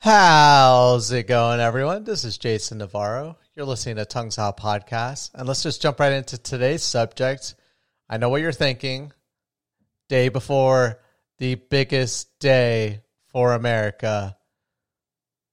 How's it going, everyone? This is Jason Navarro. You're listening to Tongues Out Podcast. And let's just jump right into today's subject. I know what you're thinking. Day before the biggest day for America.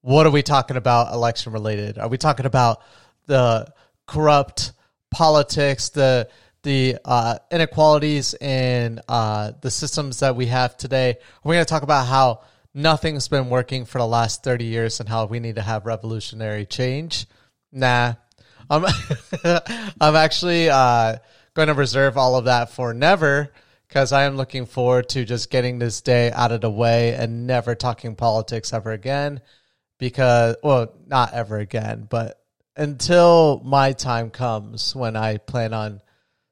What are we talking about election related? Are we talking about the corrupt politics, the the uh, inequalities in uh, the systems that we have today? We're going to talk about how nothing's been working for the last 30 years and how we need to have revolutionary change. Nah. I'm, I'm actually uh, going to reserve all of that for never because I am looking forward to just getting this day out of the way and never talking politics ever again. Because, well, not ever again, but until my time comes when I plan on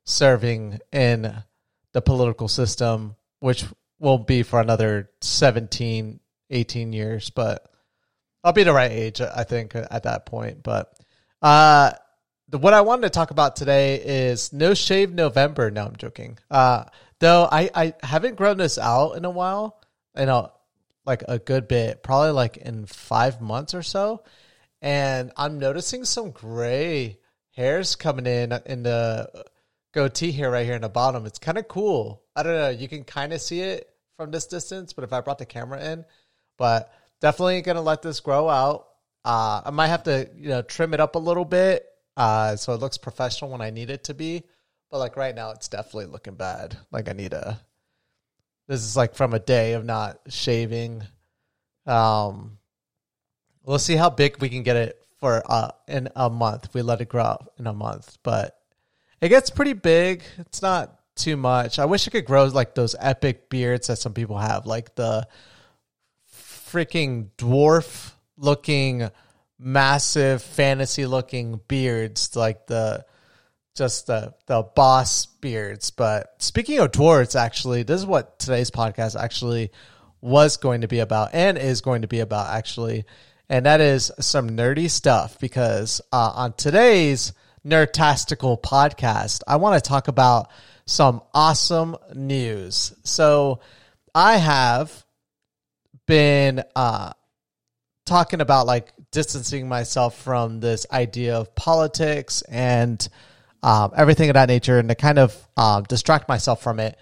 serving in the political system, which won't be for another 17, 18 years, but I'll be the right age, I think, at that point. But uh, the, what I wanted to talk about today is No Shave November. No, I'm joking. Uh, though I, I haven't grown this out in a while, you know, like a good bit, probably like in five months or so. And I'm noticing some gray hairs coming in in the goatee here, right here in the bottom. It's kind of cool. I don't know. You can kind of see it from this distance, but if I brought the camera in, but definitely gonna let this grow out. Uh, I might have to you know trim it up a little bit uh, so it looks professional when I need it to be. But like right now, it's definitely looking bad. Like I need a. This is like from a day of not shaving. Um, we'll see how big we can get it for uh in a month. We let it grow out in a month, but it gets pretty big. It's not too much. I wish I could grow like those epic beards that some people have, like the freaking dwarf looking, massive fantasy looking beards, like the just the the boss beards. But speaking of dwarves, actually, this is what today's podcast actually was going to be about and is going to be about actually, and that is some nerdy stuff because uh, on today's Nerdtastical podcast, I want to talk about some awesome news. So I have been uh, talking about like distancing myself from this idea of politics and um, everything of that nature and to kind of um, distract myself from it.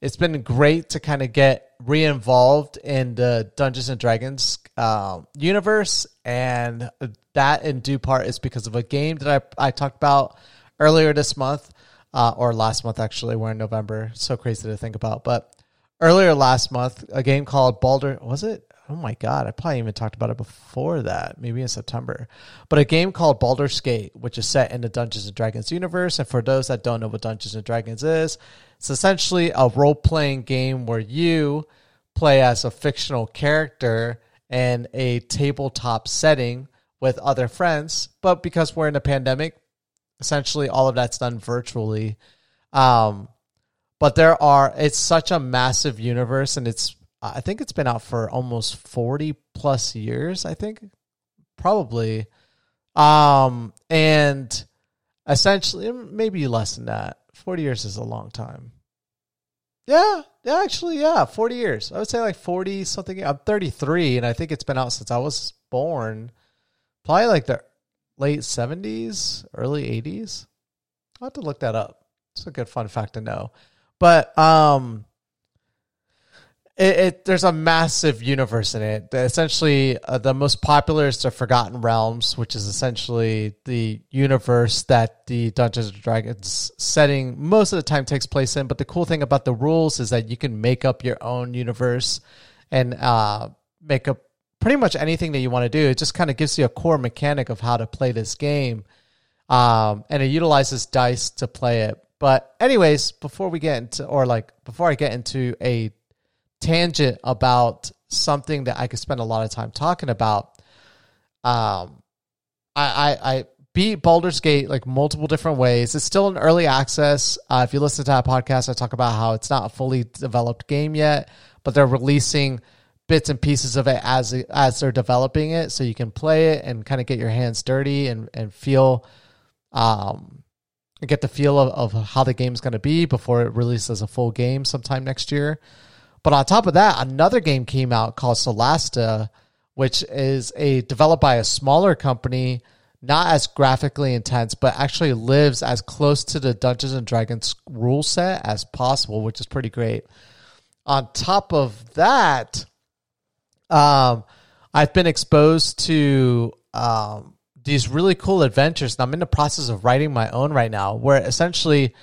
It's been great to kind of get re-involved in the Dungeons and Dragons uh, universe, and that in due part is because of a game that I, I talked about earlier this month uh, or last month actually. We're in November. So crazy to think about. But earlier last month, a game called Baldur was it? Oh my god, I probably even talked about it before that, maybe in September. But a game called Baldur's Gate, which is set in the Dungeons and Dragons universe. And for those that don't know what Dungeons and Dragons is, it's essentially a role playing game where you play as a fictional character in a tabletop setting with other friends. But because we're in a pandemic, essentially all of that's done virtually. Um, but there are it's such a massive universe, and it's I think it's been out for almost forty plus years. I think probably, um, and essentially maybe less than that. Forty years is a long time. Yeah, yeah, actually, yeah, forty years. I would say like forty something. I'm 33, and I think it's been out since I was born. Probably like the late 70s, early 80s. I'll have to look that up. It's a good fun fact to know. But um it, it there's a massive universe in it. Essentially, uh, the most popular is the Forgotten Realms, which is essentially the universe that the Dungeons and Dragons setting most of the time takes place in. But the cool thing about the rules is that you can make up your own universe and uh, make up pretty much anything that you want to do. It just kind of gives you a core mechanic of how to play this game. Um, and it utilizes dice to play it. But anyways, before we get into or like before I get into a tangent about something that I could spend a lot of time talking about, um, I, I, I beat Baldur's Gate like multiple different ways. It's still in early access. Uh, if you listen to that podcast, I talk about how it's not a fully developed game yet, but they're releasing bits and pieces of it as as they're developing it, so you can play it and kind of get your hands dirty and and feel, um, get the feel of, of how the game's going to be before it releases as a full game sometime next year. But on top of that, another game came out called Solasta, which is a developed by a smaller company, not as graphically intense, but actually lives as close to the Dungeons and Dragons rule set as possible, which is pretty great. On top of that, um, I've been exposed to um, these really cool adventures, and I'm in the process of writing my own right now, where essentially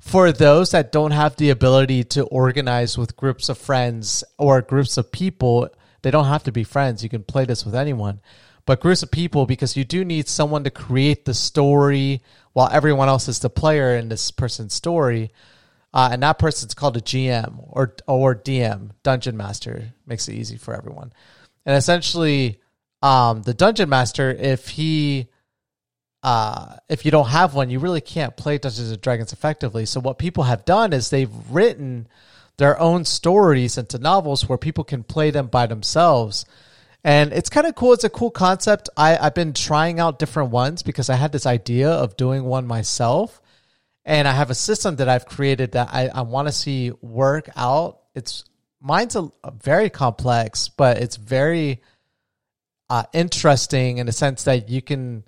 for those that don't have the ability to organize with groups of friends or groups of people, they don't have to be friends. You can play this with anyone. But groups of people, because you do need someone to create the story while everyone else is the player in this person's story. Uh, and that person's called a GM or or DM, Dungeon Master. Makes it easy for everyone. And essentially, um, the Dungeon Master, if he uh, if you don't have one, you really can't play Dungeons and Dragons effectively. So what people have done is they've written their own stories into novels where people can play them by themselves. And it's kind of cool. It's a cool concept. I, I've been trying out different ones because I had this idea of doing one myself. And I have a system that I've created that I, I want to see work out. It's mine's a, a very complex, but it's very uh, interesting in the sense that you can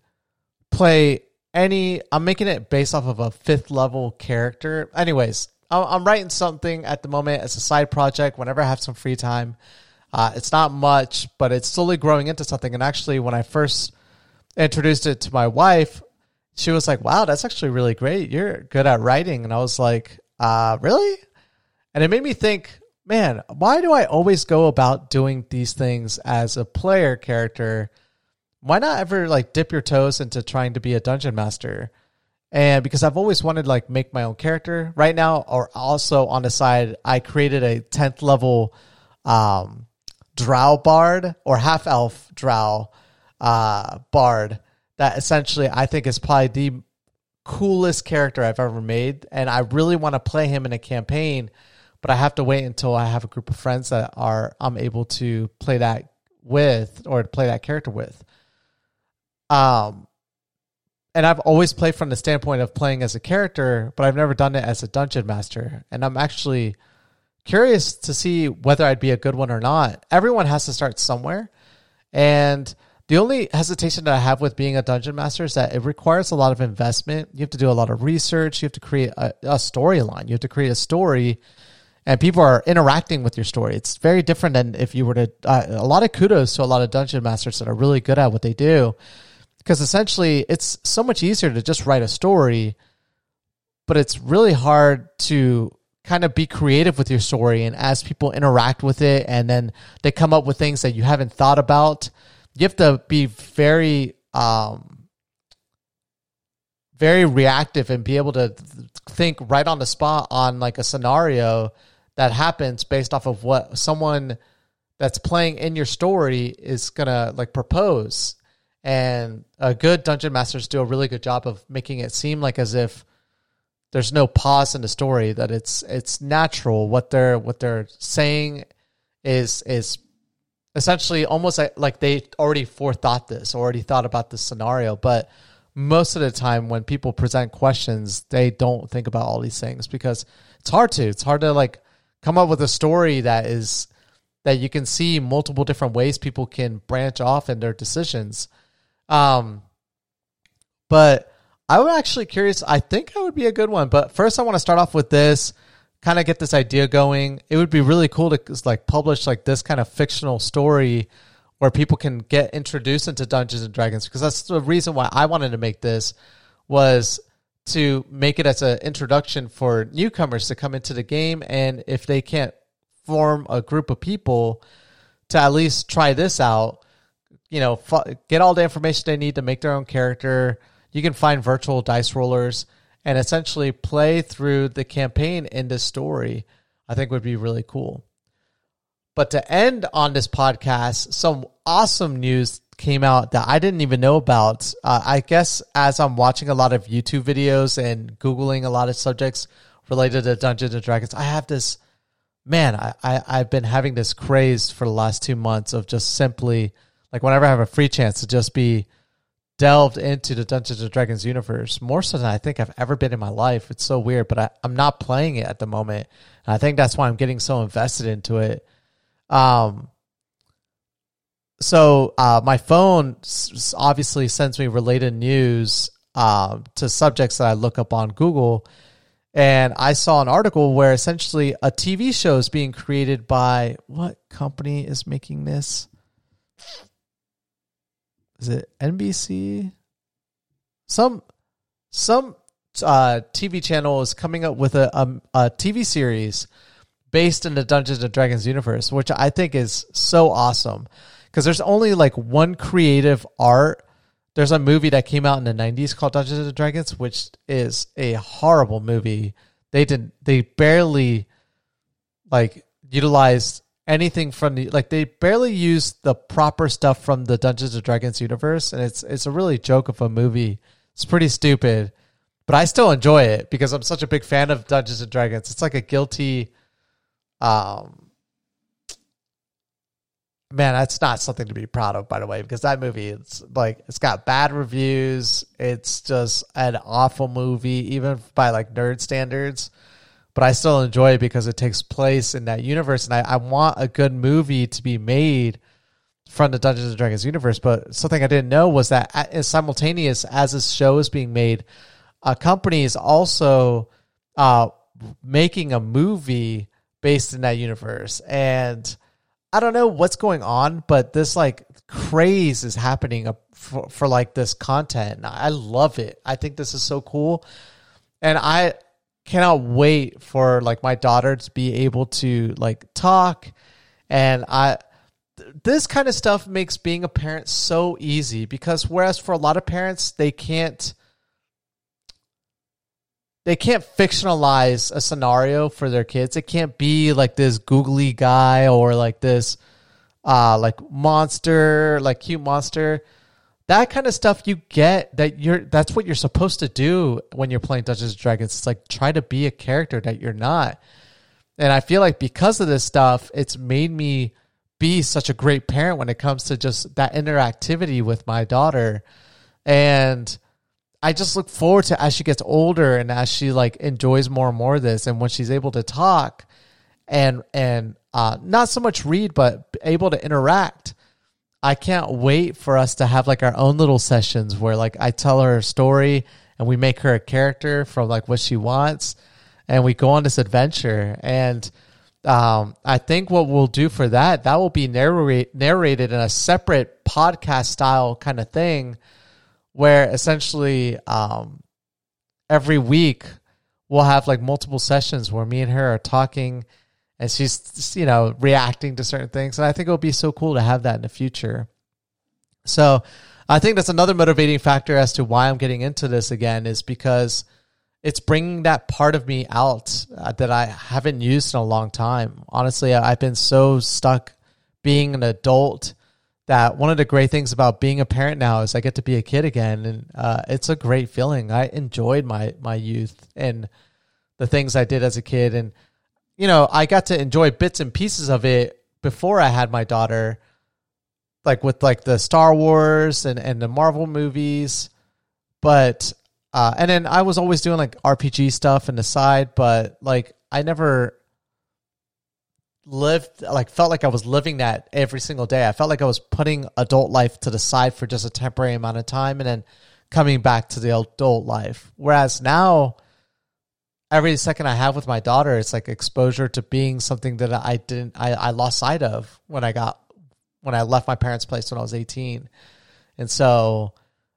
play any. I'm making it based off of a fifth level character. Anyways, I'm writing something at the moment as a side project whenever I have some free time. Uh, it's not much, but it's slowly growing into something. And actually, when I first introduced it to my wife, she was like, "Wow, that's actually really great. You're good at writing." And I was like, uh, "Really?" And it made me think, man, why do I always go about doing these things as a player character? Why not ever like dip your toes into trying to be a dungeon master? And because I've always wanted to like make my own character right now, or also on the side, I created a 10th level um, drow bard or half elf drow uh, bard that essentially I think is probably the coolest character I've ever made. And I really want to play him in a campaign, but I have to wait until I have a group of friends that are I'm able to play that with or to play that character with. Um, and I've always played from the standpoint of playing as a character, but I've never done it as a dungeon master. And I'm actually curious to see whether I'd be a good one or not. Everyone has to start somewhere. And the only hesitation that I have with being a dungeon master is that it requires a lot of investment. You have to do a lot of research. You have to create a, a storyline. You have to create a story, and people are interacting with your story. It's very different than if you were to. Uh, a lot of kudos to a lot of dungeon masters that are really good at what they do because essentially it's so much easier to just write a story but it's really hard to kind of be creative with your story and as people interact with it and then they come up with things that you haven't thought about you have to be very um very reactive and be able to think right on the spot on like a scenario that happens based off of what someone that's playing in your story is gonna like propose. And a good dungeon masters do a really good job of making it seem like as if there's no pause in the story that it's it's natural what they're what they're saying is is essentially almost like, they already forethought this already thought about this scenario but most of the time when people present questions they don't think about all these things because it's hard to it's hard to like come up with a story that is that you can see multiple different ways people can branch off in their decisions um, but I'm actually curious. I think I would be a good one. But first, I want to start off with this, kind of get this idea going. It would be really cool to like publish like this kind of fictional story where people can get introduced into Dungeons and Dragons because that's the reason why I wanted to make this was to make it as an introduction for newcomers to come into the game and if they can't form a group of people to at least try this out you know, get all the information they need to make their own character. You can find virtual dice rollers and essentially play through the campaign in this story. I think would be really cool. But to end on this podcast, some awesome news came out that I didn't even know about. Uh, I guess as I'm watching a lot of YouTube videos and Googling a lot of subjects related to Dungeons and Dragons, I have this man, I, I, I've been having this craze for the last two months of just simply like whenever I have a free chance to just be delved into the Dungeons and Dragons universe more so than I think I've ever been in my life. It's so weird, but I, I'm not playing it at the moment. And I think that's why I'm getting so invested into it. Um, so uh, my phone s- obviously sends me related news um, to subjects that I look up on Google. And I saw an article where essentially a TV show is being created by what company is making this? Is it NBC? Some some uh, TV channel is coming up with a, a, a TV series based in the Dungeons and Dragons universe, which I think is so awesome because there's only like one creative art. There's a movie that came out in the 90s called Dungeons and Dragons, which is a horrible movie. They didn't, they barely like utilized anything from the like they barely use the proper stuff from the Dungeons and Dragons universe and it's it's a really joke of a movie. It's pretty stupid, but I still enjoy it because I'm such a big fan of Dungeons and Dragons. It's like a guilty um man, that's not something to be proud of, by the way, because that movie, it's like it's got bad reviews. It's just an awful movie, even by like nerd standards. But I still enjoy it because it takes place in that universe, and I, I want a good movie to be made from the Dungeons and Dragons universe. But something I didn't know was that as simultaneous as this show is being made, a company is also uh, making a movie based in that universe, and I don't know what's going on, but this like craze is happening for, for like this content. I love it. I think this is so cool. And I cannot wait for like my daughter to be able to like talk and I this kind of stuff makes being a parent so easy because whereas for a lot of parents they can't they can't fictionalize a scenario for their kids. It can't be like this googly guy or like this uh like monster, like cute monster. That kind of stuff you get that you're that's what you're supposed to do when you're playing Dungeons and Dragons. It's like try to be a character that you're not. And I feel like because of this stuff, it's made me be such a great parent when it comes to just that interactivity with my daughter. And I just look forward to as she gets older and as she like enjoys more and more of this, and when she's able to talk and and uh, not so much read, but able to interact. I can't wait for us to have like our own little sessions where like I tell her a story and we make her a character from like what she wants, and we go on this adventure. And um, I think what we'll do for that that will be narrate, narrated in a separate podcast style kind of thing where essentially um, every week we'll have like multiple sessions where me and her are talking and she's you know reacting to certain things. And i think it would be so cool to have that in the future. So i think that's another motivating factor as to why i'm getting into this again is because it's bringing that part of me out uh, that i haven't used in a long time. Honestly i've been so stuck being an adult that one of the great things about being a parent now is I get to be a kid again, and uh, it's a great feeling. I enjoyed my my youth and the things I did as a kid, and you know I got to enjoy bits and pieces of it before I had my daughter, like with like the Star Wars and and the Marvel movies, but uh, and then I was always doing like RPG stuff on the side, but like I never lived like felt like I was living that every single day. I felt like I was putting adult life to the side for just a temporary amount of time and then coming back to the adult life. Whereas now every second I have with my daughter it's like exposure to being something that I didn't I, I lost sight of when I got when I left my parents' place when I was 18. And so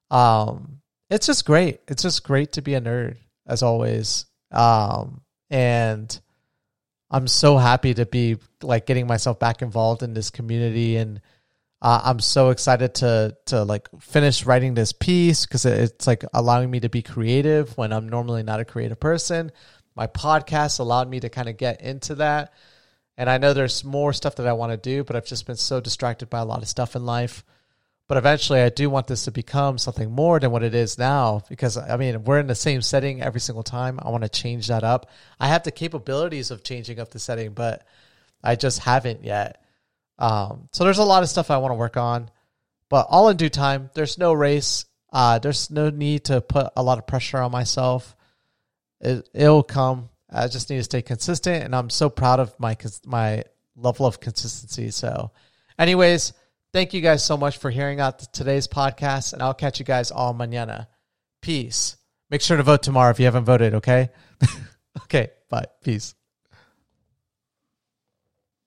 um it's just great. It's just great to be a nerd as always. Um and I'm so happy to be like getting myself back involved in this community and uh, I'm so excited to to like finish writing this piece because it's like allowing me to be creative when I'm normally not a creative person. My podcast allowed me to kind of get into that, and I know there's more stuff that I want to do, but I've just been so distracted by a lot of stuff in life. But eventually, I do want this to become something more than what it is now because, I mean, we're in the same setting every single time. I want to change that up. I have the capabilities of changing up the setting, but I just haven't yet. Um, so there's a lot of stuff I want to work on, but all in due time. There's no race. Uh, there's no need to put a lot of pressure on myself. It, it'll come. I just need to stay consistent, and I'm so proud of my my level of consistency. So, anyways Thank you guys so much for hearing out today's podcast, and I'll catch you guys all mañana. Peace. Make sure to vote tomorrow if you haven't voted, okay? okay, bye. Peace.